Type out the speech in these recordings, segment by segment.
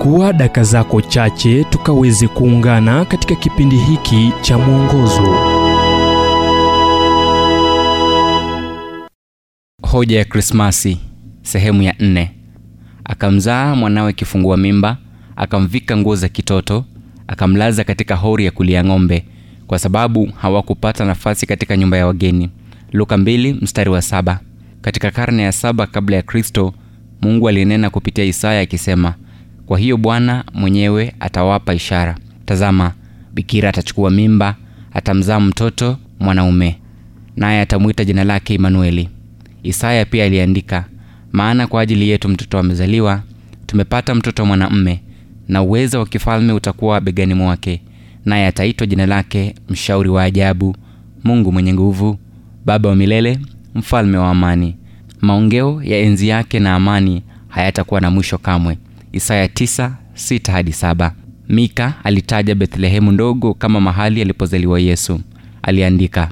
chukua daka zako chache tukaweze kuungana katika kipindi hiki cha mwongozo Hoja ya Krismasi sehemu ya nne. Akamzaa mwanawe kifungua mimba, akamvika nguo za kitoto, akamlaza katika hori ya kulia ng'ombe, kwa sababu hawakupata nafasi katika nyumba ya wageni. Luka mbili, mstari wa saba. Katika karne ya saba kabla ya Kristo, Mungu alinena kupitia Isaya akisema, kwa hiyo Bwana mwenyewe atawapa ishara. Tazama, bikira atachukua mimba, atamzaa mtoto mwanaume, naye atamwita jina lake Imanueli. Isaya pia aliandika, maana kwa ajili yetu mtoto amezaliwa, tumepata mtoto mwanamume, na uweza wa kifalme utakuwa begani mwake, naye ataitwa jina lake Mshauri wa Ajabu, Mungu mwenye nguvu, Baba wa milele, Mfalme wa amani. Maongeo ya enzi yake na amani hayatakuwa na mwisho kamwe. Isaya 9:6 hadi 7. Mika alitaja Bethlehemu ndogo kama mahali alipozaliwa Yesu. Aliandika,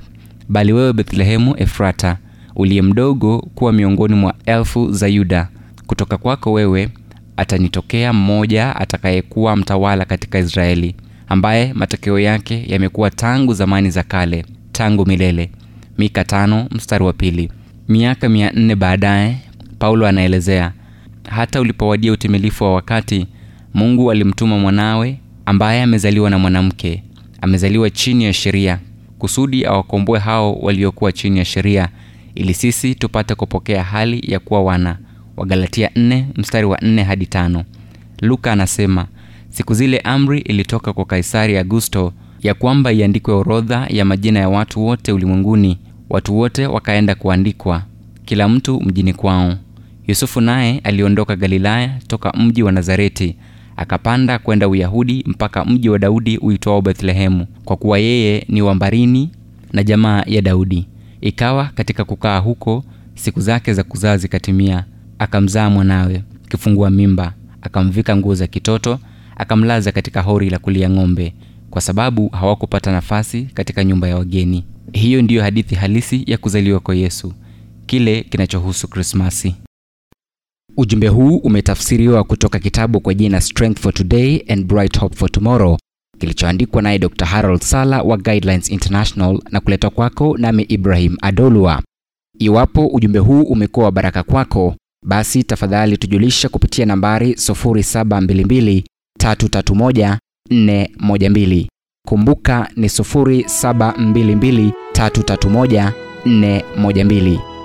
bali wewe Bethlehemu Efrata uliye mdogo kuwa miongoni mwa elfu za Yuda, kutoka kwako wewe atanitokea mmoja atakayekuwa mtawala katika Israeli, ambaye matokeo yake yamekuwa tangu zamani za kale, tangu milele. Mika tano mstari wa pili. Miaka mia nne baadaye Paulo anaelezea, hata ulipowadia utimilifu wa wakati, Mungu alimtuma mwanawe ambaye amezaliwa na mwanamke, amezaliwa chini ya sheria, kusudi awakomboe hao waliokuwa chini ya sheria ili sisi tupate kupokea hali ya kuwa wana. Wagalatia 4 mstari wa 4 hadi 5. Luka anasema siku zile amri ilitoka kwa Kaisari Augusto ya kwamba iandikwe orodha ya majina ya watu wote ulimwenguni. Watu wote wakaenda kuandikwa, kila mtu mjini kwao. Yusufu naye aliondoka Galilaya toka mji wa Nazareti akapanda kwenda Uyahudi mpaka mji wa Daudi uitwao Bethlehemu, kwa kuwa yeye ni wa Mbarini na jamaa ya Daudi. Ikawa katika kukaa huko siku zake za kuzaa zikatimia, akamzaa mwanawe kifungua mimba, akamvika nguo za kitoto, akamlaza katika hori la kulia ng'ombe, kwa sababu hawakupata nafasi katika nyumba ya wageni. Hiyo ndiyo hadithi halisi ya kuzaliwa kwa Yesu, kile kinachohusu Krismasi. Ujumbe huu umetafsiriwa kutoka kitabu kwa jina Strength for Today and Bright Hope for Tomorrow kilichoandikwa naye Dr. Harold Sala wa Guidelines International na kuletwa kwako nami Ibrahim Adolwa. Iwapo ujumbe huu umekuwa wa baraka kwako, basi tafadhali tujulisha kupitia nambari 0722 331 412. Kumbuka ni 0722 331 412.